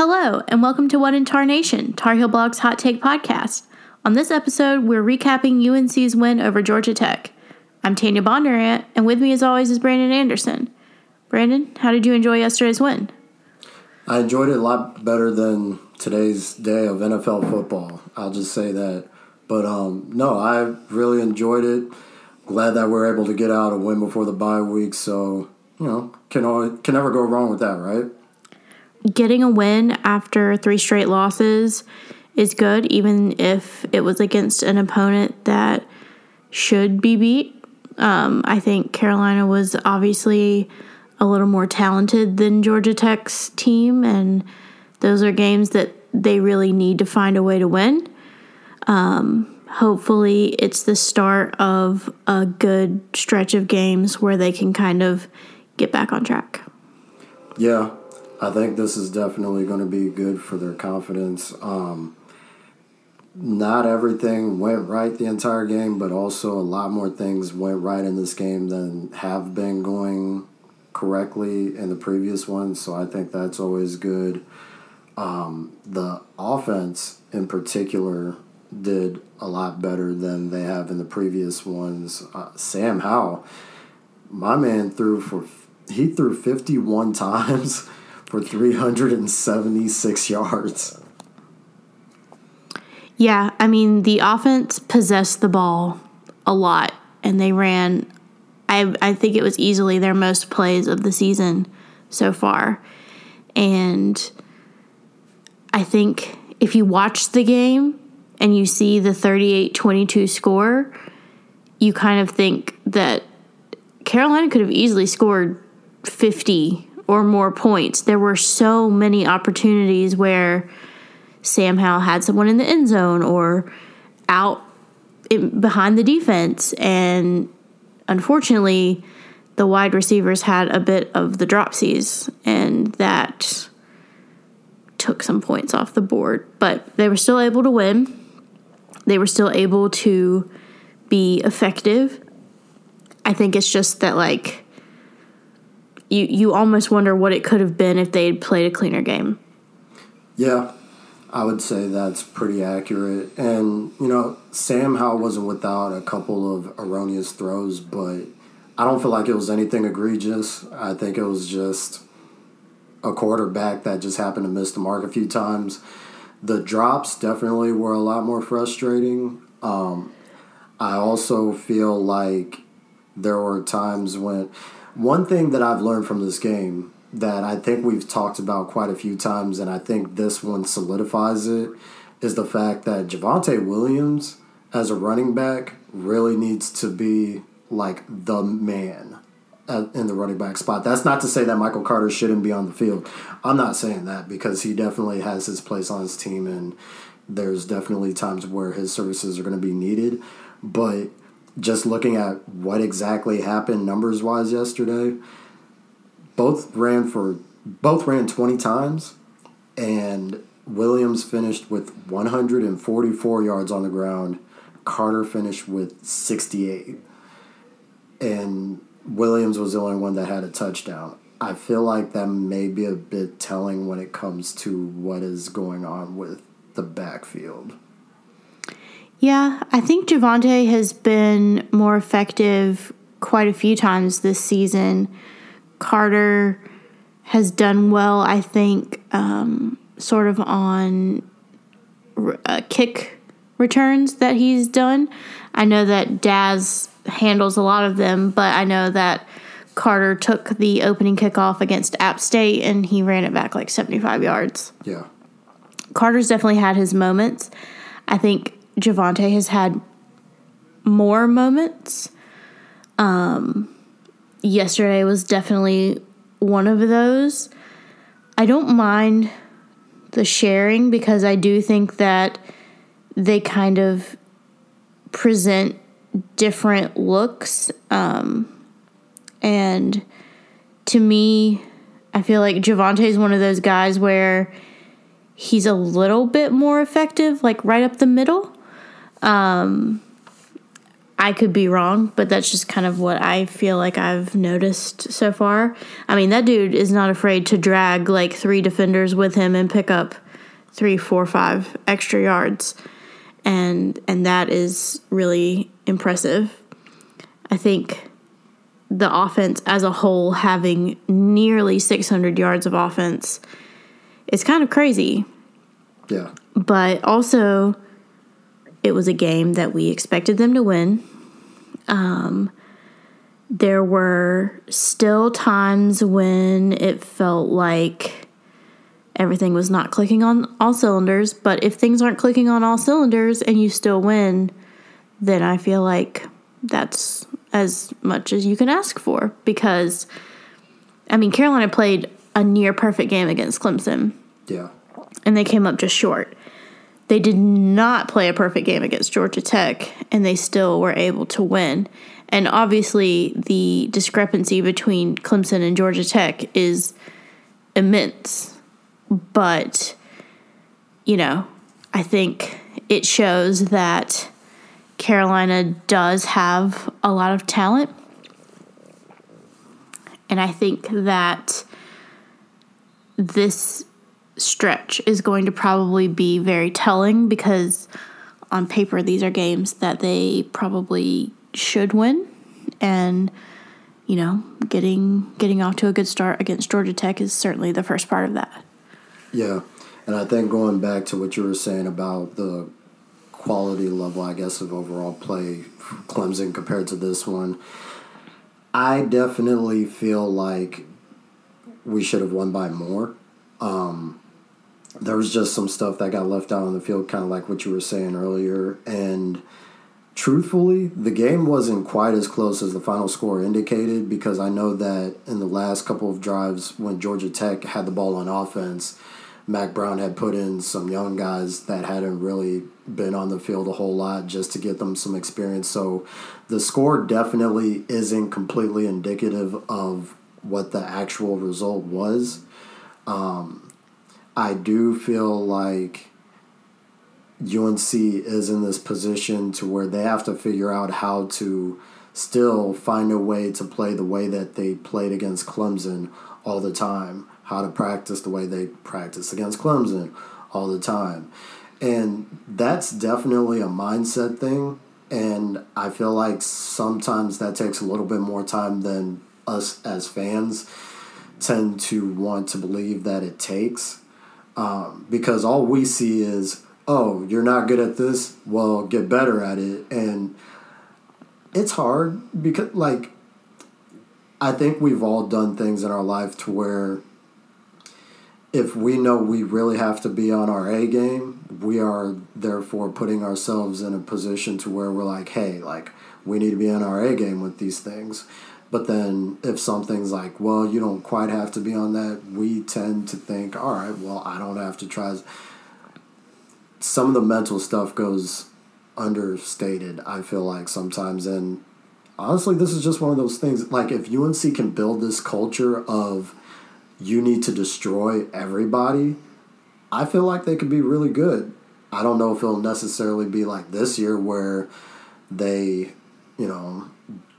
Hello, and welcome to What in Tar Nation, Tar Heel Blog's Hot Take Podcast. On this episode, we're recapping UNC's win over Georgia Tech. I'm Tanya Bondurant, and with me, as always, is Brandon Anderson. Brandon, how did you enjoy yesterday's win? I enjoyed it a lot better than today's day of NFL football. I'll just say that. But um, no, I really enjoyed it. Glad that we're able to get out a win before the bye week. So you know, can always, can never go wrong with that, right? Getting a win after three straight losses is good, even if it was against an opponent that should be beat. Um, I think Carolina was obviously a little more talented than Georgia Tech's team, and those are games that they really need to find a way to win. Um, hopefully, it's the start of a good stretch of games where they can kind of get back on track. Yeah, I think this is definitely going to be good for their confidence. Um, not everything went right the entire game, but also a lot more things went right in this game than have been going correctly in the previous one. So I think that's always good. Um, the offense in particular did a lot better than they have in the previous ones. Uh, Sam Howell, my man, threw for he threw fifty one times for three hundred and seventy six yards. Yeah, I mean the offense possessed the ball a lot, and they ran. I I think it was easily their most plays of the season so far, and I think if you watch the game and you see the 38-22 score, you kind of think that Carolina could have easily scored 50 or more points. There were so many opportunities where Sam Howell had someone in the end zone or out in, behind the defense. And unfortunately, the wide receivers had a bit of the dropsies, and that took some points off the board. But they were still able to win. They were still able to be effective. I think it's just that, like, you, you almost wonder what it could have been if they had played a cleaner game. Yeah, I would say that's pretty accurate. And, you know, Sam Howell wasn't without a couple of erroneous throws, but I don't feel like it was anything egregious. I think it was just a quarterback that just happened to miss the mark a few times. The drops definitely were a lot more frustrating. Um, I also feel like there were times when one thing that I've learned from this game that I think we've talked about quite a few times, and I think this one solidifies it, is the fact that Javonte Williams as a running back really needs to be like the man in the running back spot. That's not to say that Michael Carter shouldn't be on the field. I'm not saying that because he definitely has his place on his team, and there's definitely times where his services are going to be needed. But just looking at what exactly happened numbers wise yesterday, both ran for both ran 20 times and Williams finished with 144 yards on the ground. Carter finished with 68. And Williams was the only one that had a touchdown. I feel like that may be a bit telling when it comes to what is going on with the backfield. Yeah, I think Javonte has been more effective quite a few times this season. Carter has done well, I think, um, sort of on uh, kick returns that he's done. I know that Dazz handles a lot of them, but I know that Carter took the opening kickoff against App State and he ran it back like 75 yards. Yeah. Carter's definitely had his moments. I think Javonte has had more moments. Um, yesterday was definitely one of those. I don't mind the sharing because I do think that they kind of present different looks. Um, and to me, I feel like Javonte is one of those guys where he's a little bit more effective, like right up the middle. Um, I could be wrong, but that's just kind of what I feel like I've noticed so far. I mean, that dude is not afraid to drag like three defenders with him and pick up three, four, five extra yards. And and that is really impressive. I think the offense as a whole having nearly 600 yards of offense is kind of crazy. Yeah. But also it was a game that we expected them to win. Um, there were still times when it felt like everything was not clicking on all cylinders, but if things aren't clicking on all cylinders and you still win, then I feel like that's as much as you can ask for because I mean Carolina played a near perfect game against Clemson. Yeah. And they came up just short. They did not play a perfect game against Georgia Tech, and they still were able to win. And obviously, the discrepancy between Clemson and Georgia Tech is immense. But, you know, I think it shows that Carolina does have a lot of talent. And I think that this stretch is going to probably be very telling because on paper these are games that they probably should win and you know getting getting off to a good start against Georgia Tech is certainly the first part of that. Yeah. And I think going back to what you were saying about the quality level I guess of overall play Clemson compared to this one I definitely feel like we should have won by more. Um, there was just some stuff that got left out on the field, kind of like what you were saying earlier. And truthfully, the game wasn't quite as close as the final score indicated because I know that in the last couple of drives when Georgia Tech had the ball on offense, Mack Brown had put in some young guys that hadn't really been on the field a whole lot just to get them some experience. So the score definitely isn't completely indicative of what the actual result was. Um, I do feel like UNC is in this position to where they have to figure out how to still find a way to play the way that they played against Clemson all the time, how to practice the way they practice against Clemson all the time. And that's definitely a mindset thing. And I feel like sometimes that takes a little bit more time than us as fans tend to want to believe that it takes um, because all we see is, oh, you're not good at this. Well, get better at it, and it's hard because like I think we've all done things in our life to where if we know we really have to be on our A game, we are therefore putting ourselves in a position to where we're like, hey, like we need to be on our A game with these things. But then if something's like, well, you don't quite have to be on that, we tend to think, all right, well, I don't have to try. Some of the mental stuff goes understated, I feel like sometimes. And honestly, this is just one of those things. Like, if UNC can build this culture of you need to destroy everybody, I feel like they could be really good. I don't know if it'll necessarily be like this year where they, you know,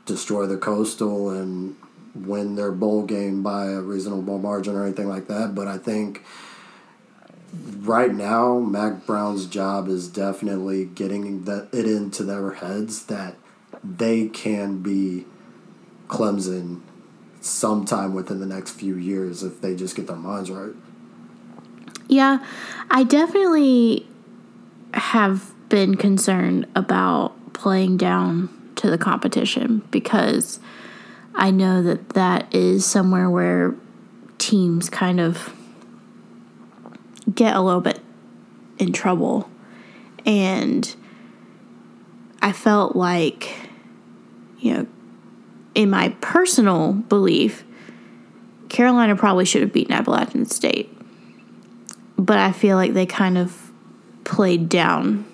destroy the coastal and win their bowl game by a reasonable margin or anything like that. But I think right now, Mack Brown's job is definitely getting that it into their heads that they can be Clemson sometime within the next few years if they just get their minds right. Yeah, I definitely have been concerned about playing down to the competition because I know that that is somewhere where teams kind of get a little bit in trouble. And I felt like, you know, in my personal belief, Carolina probably should have beaten Appalachian State. But I feel like they kind of played down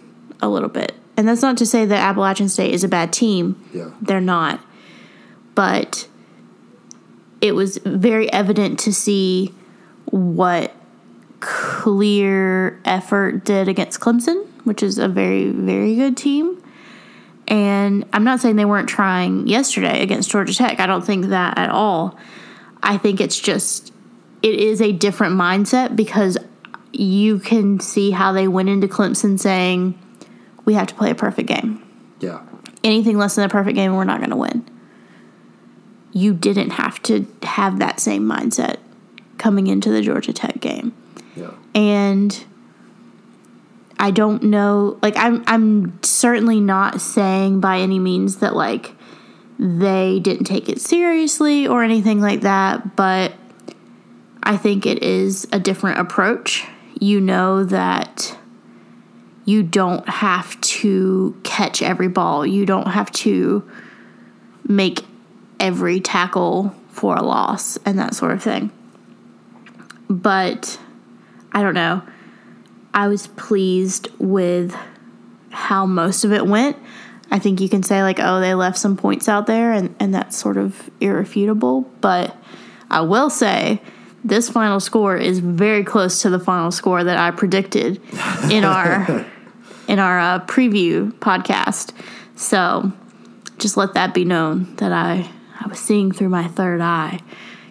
a little bit and that's not to say that Appalachian State is a bad team. Yeah. They're not. But it was very evident to see what clear effort did against Clemson, which is a very, very good team. And I'm not saying they weren't trying yesterday against Georgia Tech. I don't think that at all. I think it's just, it is a different mindset because you can see how they went into Clemson saying, we have to play a perfect game. Yeah. Anything less than a perfect game, we're not going to win. You didn't have to have that same mindset coming into the Georgia Tech game. Yeah. And I don't know like I'm I'm certainly not saying by any means that like they didn't take it seriously or anything like that, but I think it is a different approach. You know that you don't have to catch every ball. You don't have to make every tackle for a loss and that sort of thing. But I don't know. I was pleased with how most of it went. I think you can say, like, oh, they left some points out there, and, and that's sort of irrefutable. But I will say, this final score is very close to the final score that I predicted in our in our uh, preview podcast. So just let that be known that I I was seeing through my third eye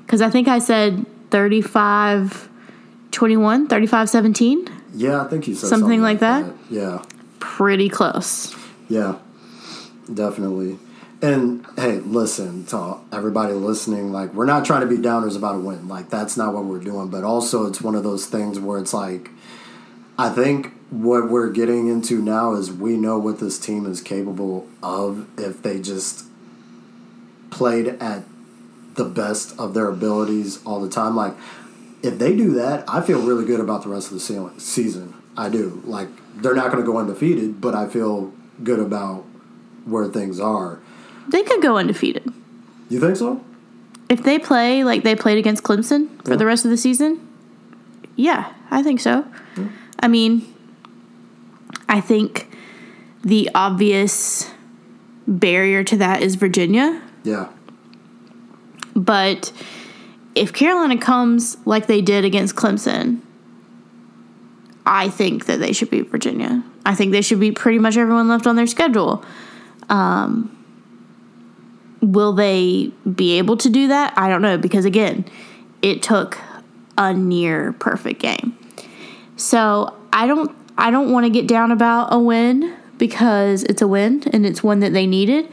because I think I said 35 21 35 17 Yeah, I think you said Something like that? Yeah. pretty close Yeah, definitely. And hey, listen to everybody listening. Like, we're not trying to be downers about a win. Like, that's not what we're doing. But also, it's one of those things where it's like, I think what we're getting into now is we know what this team is capable of if they just played at the best of their abilities all the time. Like, if they do that, I feel really good about the rest of the se- season. I do. Like, they're not going to go undefeated, but I feel good about where things are. they could go undefeated You think so? if they play like they played against clemson for Yeah. the rest of the season yeah i think so i mean i think the obvious barrier to that is virginia Yeah. But if Carolina comes like they did against Clemson, I think that they should beat Virginia. I think they should beat pretty much everyone left on their schedule. Um, will they be able to do that? I don't know because again, it took a near perfect game. So I don't I don't want to get down about a win because it's a win and it's one that they needed.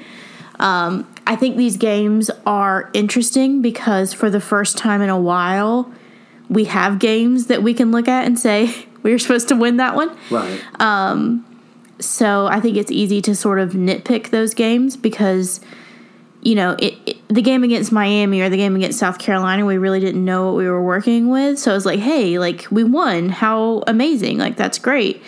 Um, I think these games are interesting because for the first time in a while, we have games that we can look at and say we were supposed to win that one. Right. So I think it's easy to sort of nitpick those games because, you know, it, it, the game against Miami or the game against South Carolina, we really didn't know what we were working with. So I was like, hey, like we won. How amazing! Like that's great.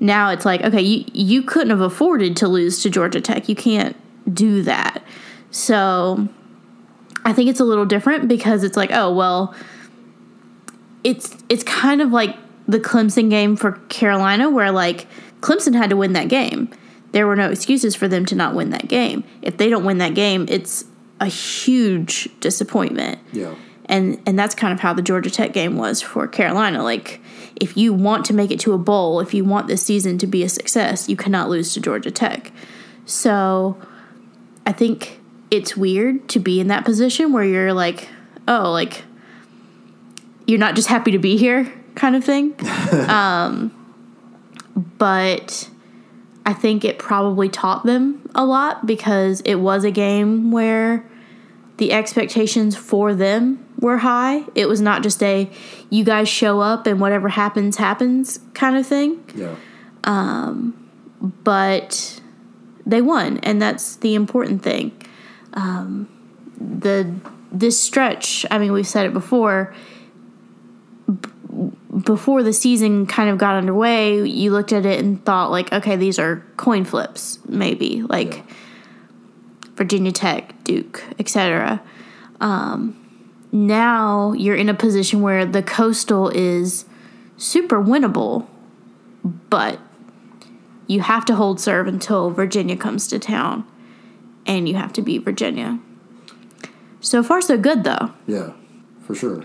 Now it's like, okay, you you couldn't have afforded to lose to Georgia Tech. You can't do that. So I think it's a little different because it's like, oh well, it's it's kind of like the Clemson game for Carolina, where like Clemson had to win that game. There were no excuses for them to not win that game. If they don't win that game, it's a huge disappointment. yeah. And and that's kind of how the Georgia Tech game was for Carolina. Like if you want to make it to a bowl, if you want this season to be a success, you cannot lose to Georgia Tech. So I think it's weird to be in that position where you're like, oh, like you're not just happy to be here kind of thing. um, but I think it probably taught them a lot because it was a game where the expectations for them were high. It was not just a you guys show up and whatever happens happens kind of thing Yeah. but they won, and that's the important thing. Um, the this stretch, I mean, we've said it before. b- Before the season kind of got underway, you looked at it and thought, like, okay, these are coin flips, maybe like Yeah. Virginia Tech, Duke, etc. Um, now you're in a position where the coastal is super winnable, but you have to hold serve until Virginia comes to town, and you have to beat Virginia. So far, so good though. Yeah, for sure.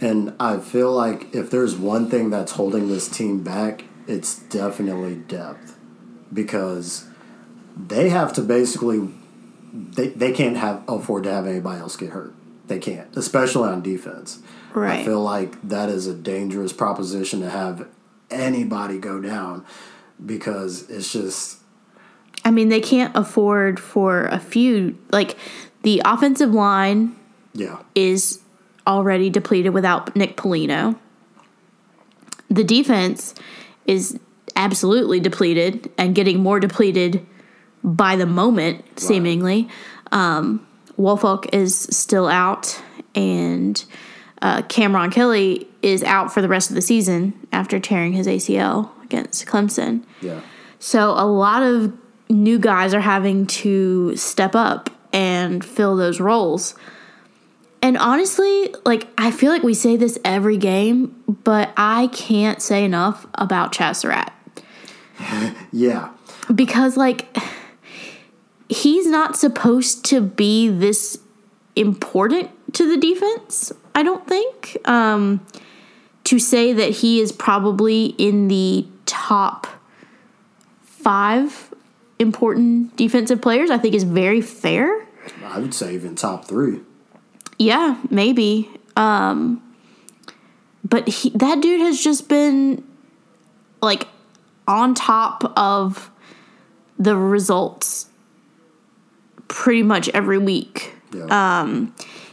And I feel like if there's one thing that's holding this team back, it's definitely depth. Because they have to basically they, they can't have afford to have anybody else get hurt. They can't, especially on defense. Right. I feel like that is a dangerous proposition to have anybody go down because it's just I mean, they can't afford for a few like the offensive line yeah. is already depleted without Nick Polino. The defense is absolutely depleted and getting more depleted by the moment, seemingly. Um, Wolfolk is still out, and uh, Cameron Kelly is out for the rest of the season after tearing his ACL against Clemson. Yeah. So a lot of new guys are having to step up and fill those roles. And honestly, like I feel like we say this every game, but I can't say enough about Chazz Yeah. because like he's not supposed to be this important to the defense. I don't think um, to say that he is probably in the top five important defensive players. I think is very fair. I would say even top three. Yeah, maybe. Um, but he, that dude has just been like on top of the results pretty much every week. Yeah.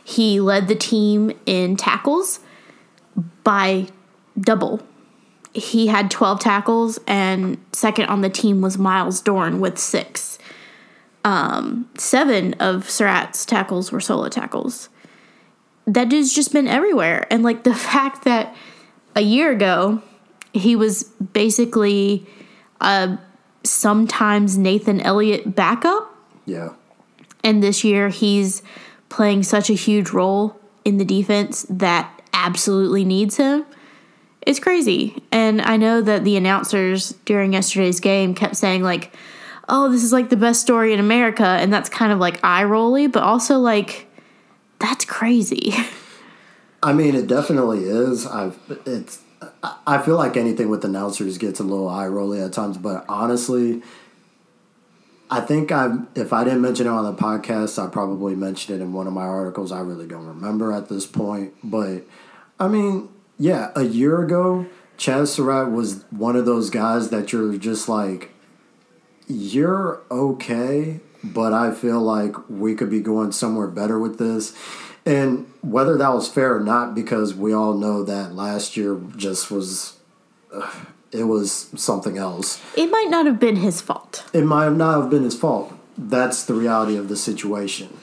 He led the team in tackles by double. He had 12 tackles, and second on the team was Myles Dorn with six. Um, seven of Surratt's tackles were solo tackles. That dude's just been everywhere. And like the fact that a year ago, he was basically a sometimes Nathan Elliott backup yeah. and this year he's playing such a huge role in the defense that absolutely needs him. It's crazy. And I know that the announcers during yesterday's game kept saying, like, oh, this is like the best story in America. And that's kind of like eye rolly, but also like, that's crazy. I mean, it definitely is. I've it's. I- feel like anything with announcers gets a little eye rolly at times, but honestly, I think I if I didn't mention it on the podcast, I probably mentioned it in one of my articles. I really don't remember at this point, but I mean, yeah, a year ago, Chazz Surratt was one of those guys that you're just like, you're okay, but I feel like we could be going somewhere better with this. And whether that was fair or not, because we all know that last year just was, uh, it was something else. it might not have been his fault. It might not have been his fault. That's the reality of the situation.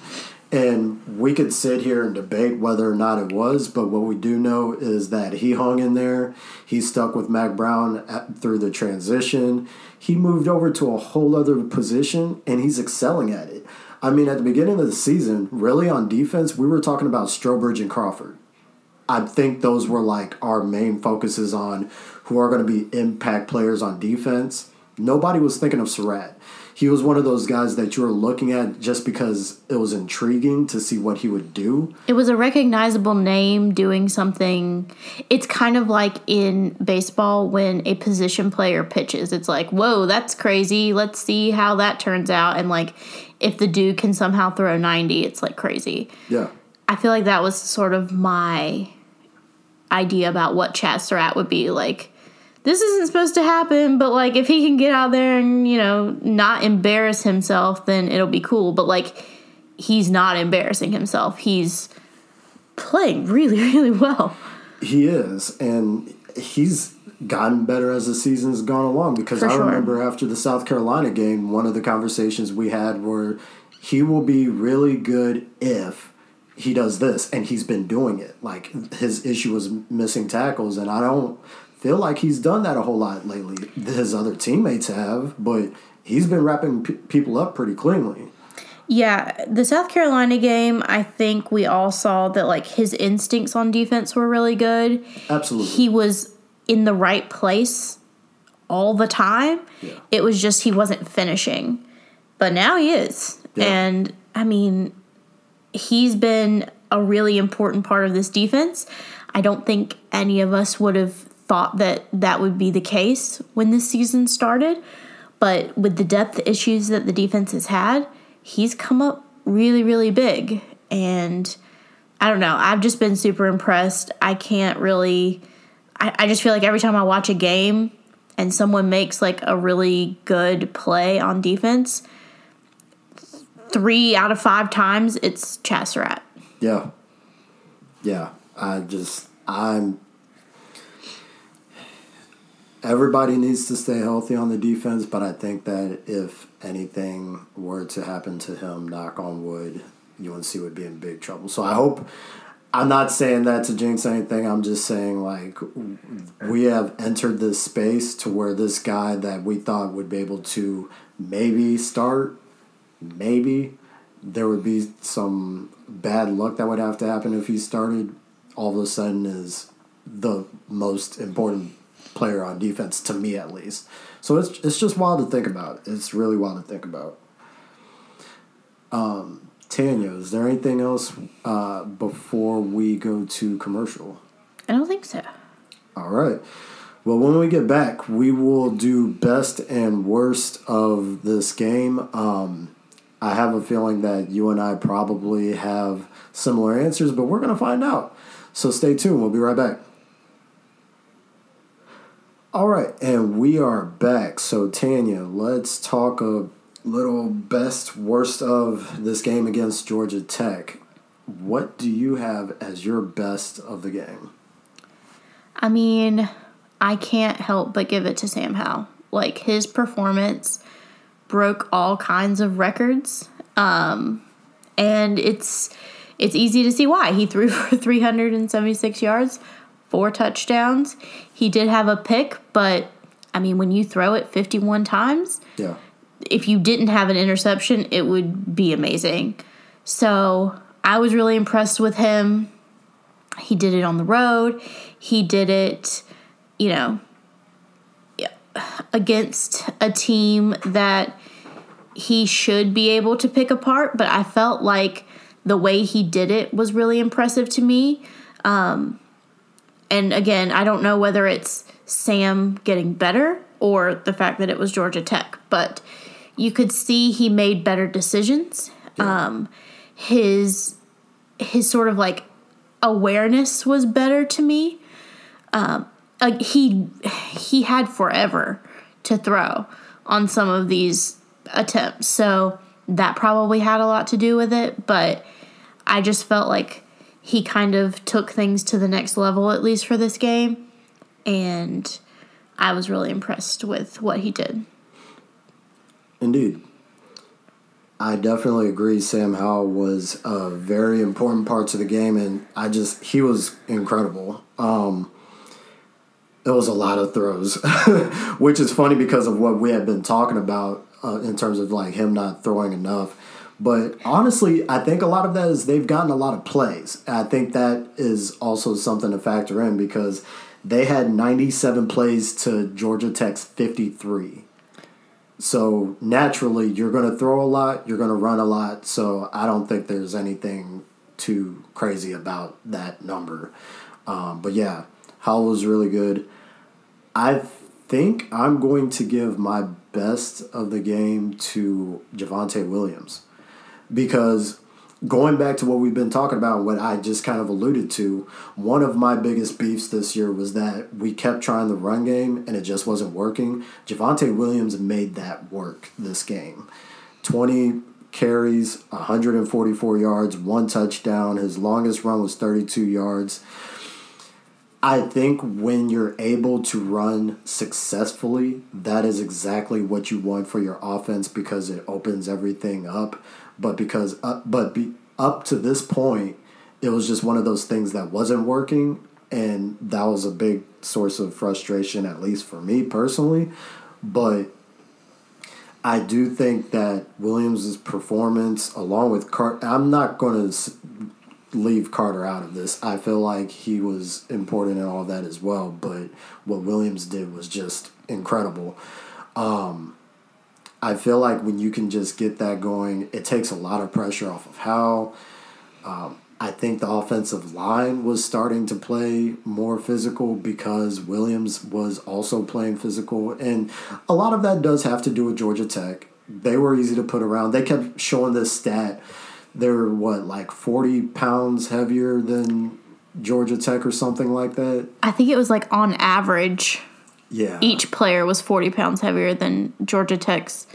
And we could sit here and debate whether or not it was, but what we do know is that he hung in there. He stuck with Mack Brown at, through the transition. He moved over to a whole other position, and he's excelling at it. I mean, at the beginning of the season, really on defense, we were talking about Strowbridge and Crawford. I think those were like our main focuses on who are going to be impact players on defense. Nobody was thinking of Surratt. He was one of those guys that you were looking at just because it was intriguing to see what he would do. It was a recognizable name doing something. It's kind of like in baseball when a position player pitches. It's like, whoa, that's crazy. Let's see how that turns out. And like, if the dude can somehow throw 90, it's like crazy. Yeah. I feel like that was sort of my idea about what Chazz Surratt would be like. This isn't supposed to happen, but like if he can get out there and you know not embarrass himself, then it'll be cool. But like he's not embarrassing himself. He's playing really, really well. He is, and he's gotten better as the season's gone along because For I sure. remember after the South Carolina game, one of the conversations we had were he will be really good if he does this, and he's been doing it. Like his issue was missing tackles, and I don't feel like he's done that a whole lot lately. His other teammates have, but he's been wrapping p- people up pretty cleanly. Yeah, the South Carolina game, I think we all saw that like his instincts on defense were really good. Absolutely. He was in the right place all the time. Yeah. It was just he wasn't finishing. But now he is. Yeah. And I mean, he's been a really important part of this defense. I don't think any of us would have thought that that would be the case when this season started. But with the depth issues that the defense has had, he's come up really, really big. And I don't know. I've just been super impressed. I can't really. I, I just feel like every time I watch a game and someone makes like a really good play on defense, three out of five times it's Chazz Surratt. Yeah. Yeah. I just I'm everybody needs to stay healthy on the defense, but I think that if anything were to happen to him, knock on wood, UNC would be in big trouble. So I hope I'm not saying that to jinx anything. I'm just saying like we have entered this space to where this guy that we thought would be able to maybe start, maybe there would be some bad luck that would have to happen if he started. All of a sudden is the most important player on defense to me at least. So it's it's just wild to think about. It's really wild to think about. Um, Tanya, is there anything else uh, before we go to commercial? I don't think so. All right. Well, when we get back, we will do best and worst of this game. Um, I have a feeling that you and I probably have similar answers, but we're going to find out. So stay tuned. We'll be right back. All right, and we are back. So, Tanya, let's talk a little best, worst of this game against Georgia Tech. What do you have as your best of the game? I mean, I can't help but give it to Sam Howell. Like, his performance broke all kinds of records. Um, and it's it's easy to see why. He threw for 376 yards, four touchdowns. He did have a pick, but I mean, when you throw it 51 times, Yeah. if you didn't have an interception, it would be amazing. So I was really impressed with him. He did it on the road. He did it, you know, against a team that he should be able to pick apart, but I felt like the way he did it was really impressive to me. Um, and again, I don't know whether it's Sam getting better or the fact that it was Georgia Tech, but you could see he made better decisions. Um, his his sort of like awareness was better to me. Um, like he he had forever to throw on some of these attempts, so that probably had a lot to do with it. But I just felt like he kind of took things to the next level, at least for this game, and I was really impressed with what he did. Indeed. I definitely agree. Sam Howell was a very important part of the game, and I just he was incredible. Um, it was a lot of throws, which is funny because of what we had been talking about uh, in terms of like him not throwing enough. But honestly, I think a lot of that is they've gotten a lot of plays. I think that is also something to factor in because they had 97 plays to Georgia Tech's 53. So naturally, you're going to throw a lot, you're going to run a lot. So I don't think there's anything too crazy about that number. Um, but yeah, Howell was really good. I think I'm going to give my best of the game to Javonte Williams because going back to what we've been talking about, what I just kind of alluded to, one of my biggest beefs this year was that we kept trying the run game and it just wasn't working. Javonte Williams made that work this game. 20 carries, 144 yards, one touchdown. His longest run was 32 yards. I think when you're able to run successfully, that is exactly what you want for your offense because it opens everything up. But because uh, but be, up to this point, it was just one of those things that wasn't working, and that was a big source of frustration, at least for me personally. But I do think that Williams' performance, along with Carter, I'm not going to leave Carter out of this. I feel like he was important in all that as well, but what Williams did was just incredible. Um, I feel like when you can just get that going, it takes a lot of pressure off of Howell. Um, I think the offensive line was starting to play more physical because Williams was also playing physical. And a lot of that does have to do with Georgia Tech. They were easy to put around. They kept showing this stat. They're what, like 40 pounds heavier than Georgia Tech or something like that? I think it was like on average, Yeah. each player was 40 pounds heavier than Georgia Tech's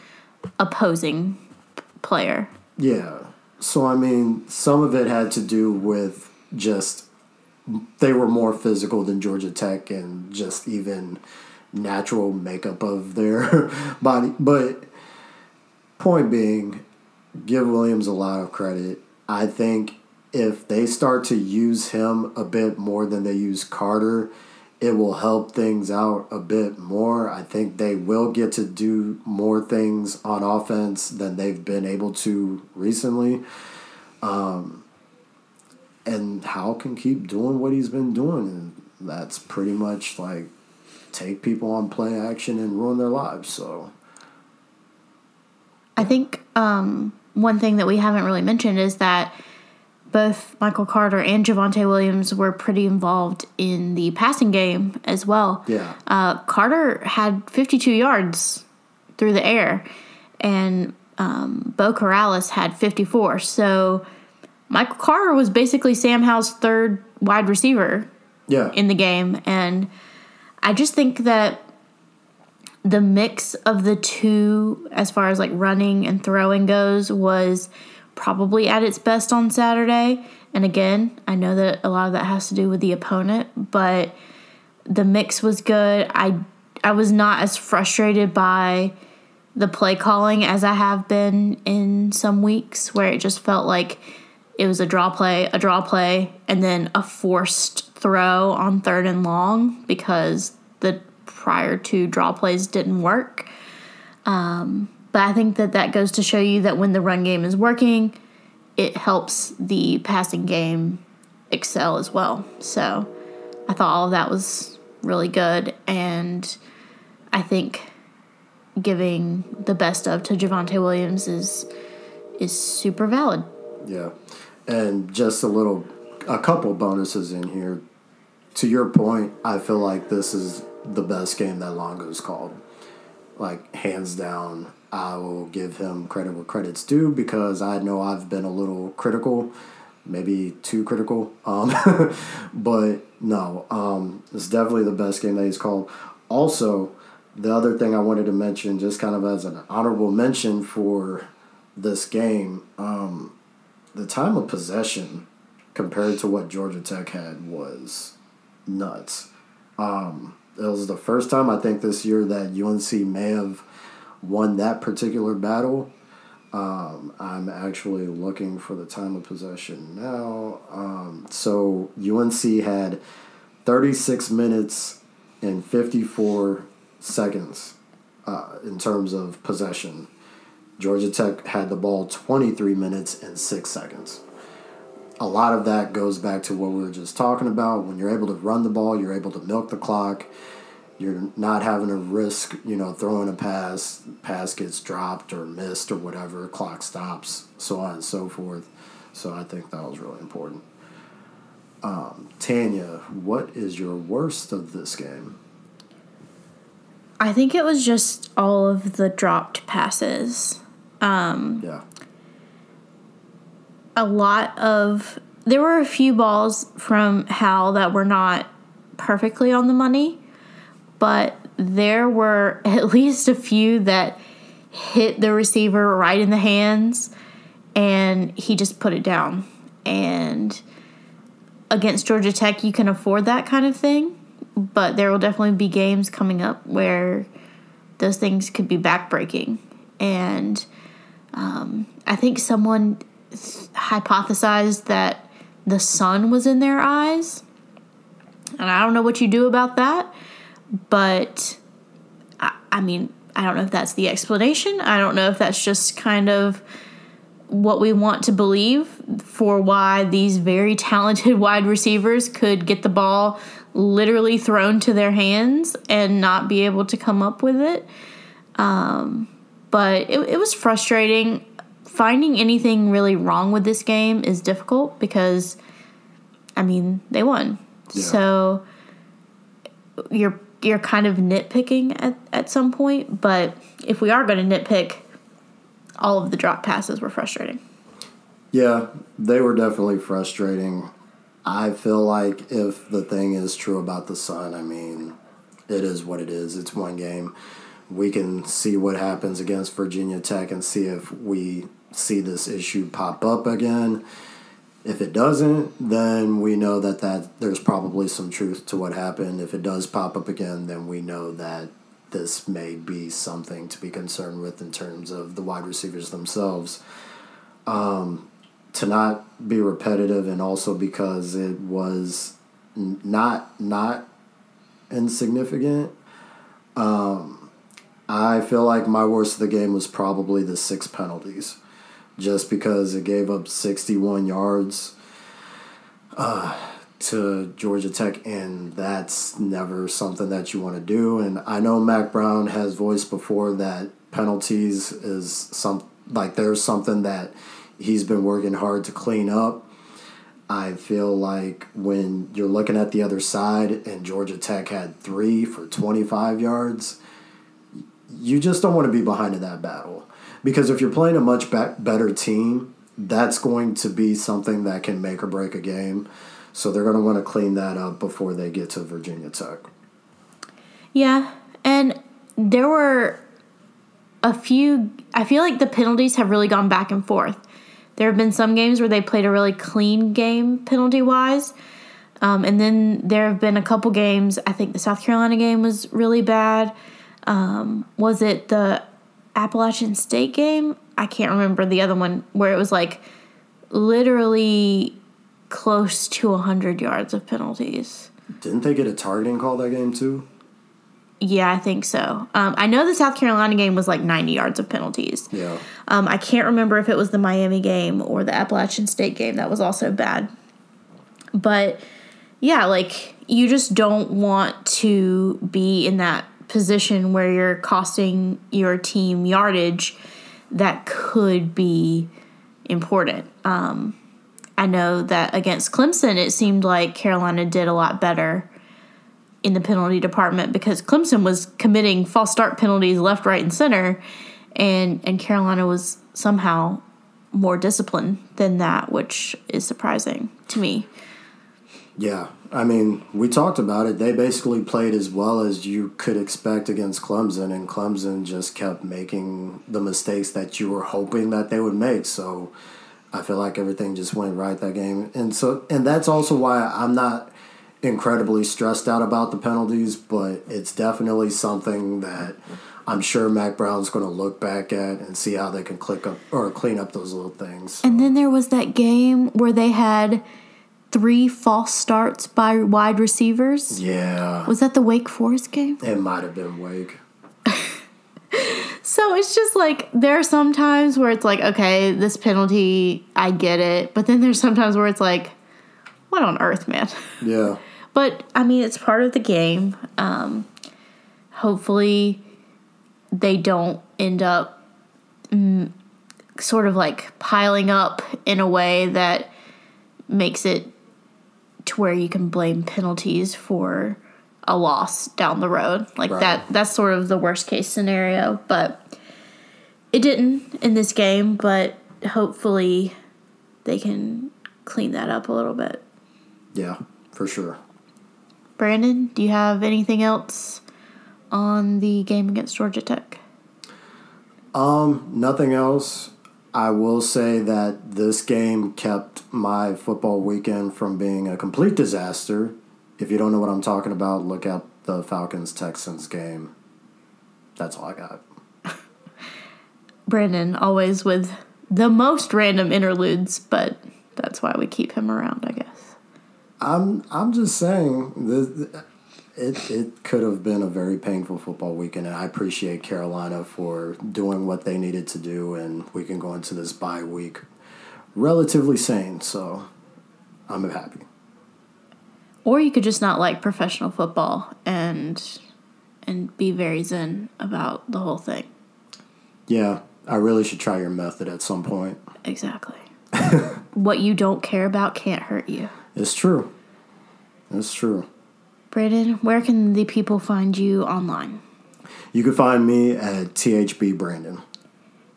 opposing player. Yeah. So I mean, some of it had to do with just they were more physical than Georgia Tech and just even natural makeup of their body. But point being, give Williams a lot of credit. I think if they start to use him a bit more than they use Carter, it will help things out a bit more. I think they will get to do more things on offense than they've been able to recently. Um, and Howell can keep doing what he's been doing, and that's pretty much like take people on play action and ruin their lives. So I think um, one thing that we haven't really mentioned is that both Michael Carter and Javonte Williams were pretty involved in the passing game as well. yeah, Uh, Carter had 52 yards through the air, and um, Beau Corrales had 54. So Michael Carter was basically Sam Howell's third wide receiver yeah, in the game. And I just think that the mix of the two, as far as like running and throwing goes, was probably at its best on Saturday. And again, I know that a lot of that has to do with the opponent, but the mix was good. I I was not as frustrated by the play calling as I have been in some weeks where it just felt like it was a draw play, a draw play, and then a forced throw on third and long because the prior two draw plays didn't work. Um, but I think that that goes to show you that when the run game is working, it helps the passing game excel as well. So I thought all of that was really good. And I think giving the best of to Javonte Williams is is super valid. yeah. And just a little, a couple bonuses in here. To your point, I feel like this is the best game that Longo's called. Like hands down, I will give him credit where credit's due because I know I've been a little critical, maybe too critical. Um, but no, um, it's definitely the best game that he's called. Also, the other thing I wanted to mention, just kind of as an honorable mention for this game, um, the time of possession compared to what Georgia Tech had was nuts. Um, it was the first time I think this year that UNC may have won that particular battle. Um, I'm actually looking for the time of possession now. Um, so UNC had 36 minutes and 54 seconds uh, in terms of possession. Georgia Tech had the ball 23 minutes and 6 seconds. A lot of that goes back to what we were just talking about. When you're able to run the ball, you're able to milk the clock. You're not having to risk, you know, throwing a pass, pass gets dropped or missed or whatever, clock stops, so on and so forth. So I think that was really important. Um, Tanya, what is your worst of this game? I think it was just all of the dropped passes. Yeah. a lot of there were a few balls from Howell that were not perfectly on the money, but there were at least a few that hit the receiver right in the hands and he just put it down. And against Georgia Tech, you can afford that kind of thing, but there will definitely be games coming up where those things could be backbreaking. And um, I think someone hypothesized that the sun was in their eyes. And I don't know what you do about that, but I, I mean, I don't know if that's the explanation. I don't know if that's just kind of what we want to believe for why these very talented wide receivers could get the ball literally thrown to their hands and not be able to come up with it. Um, but it, it was frustrating. finding anything really wrong with this game is difficult because, I mean, they won. Yeah. So you're you're kind of nitpicking at, at some point, but if we are going to nitpick, all of the drop passes were frustrating. Yeah, they were definitely frustrating. I feel like if the thing is true about the Sun, I mean, it is what it is. It's one game. We can see what happens against Virginia Tech and see if we see this issue pop up again. If it doesn't, then we know that, that there's probably some truth to what happened. If it does pop up again, then we know that this may be something to be concerned with in terms of the wide receivers themselves. Um, to not be repetitive, and also because it was not not insignificant. Um, I feel like my worst of the game was probably the six penalties just because it gave up 61 yards uh, to Georgia Tech, and that's never something that you want to do. And I know Mack Brown has voiced before that penalties is some like there's something that he's been working hard to clean up. I feel like when you're looking at the other side and Georgia Tech had three for 25 yards, you just don't want to be behind in that battle. Because if you're playing a much better team, that's going to be something that can make or break a game. So they're going to want to clean that up before they get to Virginia Tech. Yeah, and there were a few. I feel like the penalties have really gone back and forth. There have been some games where they played a really clean game penalty wise. Um, and then there have been a couple games. I think the South Carolina game was really bad. Um, was it the Appalachian State game? I can't remember the other one where it was like literally close to 100 yards of penalties. Didn't they get a targeting call that game too? Yeah, I think so. Um, I know the South Carolina game was like 90 yards of penalties. Yeah. Um, I can't remember if it was the Miami game or the Appalachian State game that was also bad. But yeah, like you just don't want to be in that position where you're costing your team yardage that could be important. Um, I know that against Clemson, it seemed like Carolina did a lot better in the penalty department because Clemson was committing false start penalties left, right, and center, and and Carolina was somehow more disciplined than that, which is surprising to me. Yeah. I mean, we talked about it. They basically played as well as you could expect against Clemson, and Clemson just kept making the mistakes that you were hoping that they would make. So I feel like everything just went right that game. And so and that's also why I'm not incredibly stressed out about the penalties, but it's definitely something that I'm sure Mack Brown's going to look back at and see how they can click up or clean up those little things. And then there was that game where they had three false starts by wide receivers. Yeah. Was that the Wake Forest game? It might have been Wake. So it's just like there are some times where it's like, okay, this penalty, I get it. But then there's sometimes where it's like, what on earth, man? Yeah. But I mean, it's part of the game. Um, hopefully, they don't end up mm, sort of like piling up in a way that makes it to where you can blame penalties for a loss down the road. Like Right. that that's sort of the worst case scenario, but it didn't in this game, but hopefully they can clean that up a little bit. Yeah, for sure. Brandon, do you have anything else on the game against Georgia Tech? Um, nothing else. I will say that this game kept my football weekend from being a complete disaster. If you don't know what I'm talking about, look at the Falcons Texans game. That's all I got. Brandon always with the most random interludes, but that's why we keep him around, I guess. I'm I'm just saying this, it it could have been a very painful football weekend, and I appreciate Carolina for doing what they needed to do, and we can go into this bye week relatively sane. So I'm happy. Or you could just not like professional football and and be very zen about the whole thing. Yeah, I really should try your method at some point. Exactly. what you don't care about can't hurt you. It's true. It's true. Brandon, where can the people find you online? You can find me at THB Brandon.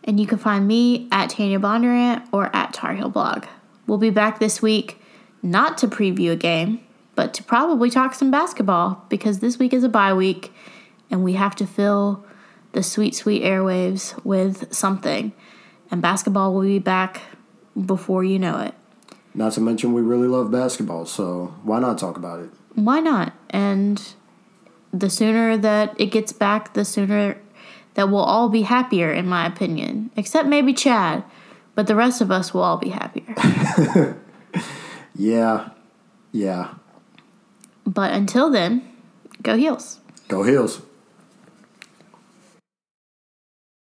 And you can find me at Tanya Bondurant or at Tar Heel Blog. We'll be back this week not to preview a game, but to probably talk some basketball because this week is a bye week and we have to fill the sweet, sweet airwaves with something. And basketball will be back before you know it. Not to mention, we really love basketball, so why not talk about it? Why not? And the sooner that it gets back, the sooner that we'll all be happier, in my opinion. Except maybe Chad, but the rest of us will all be happier. yeah, yeah. But until then, go heels. Go Heels.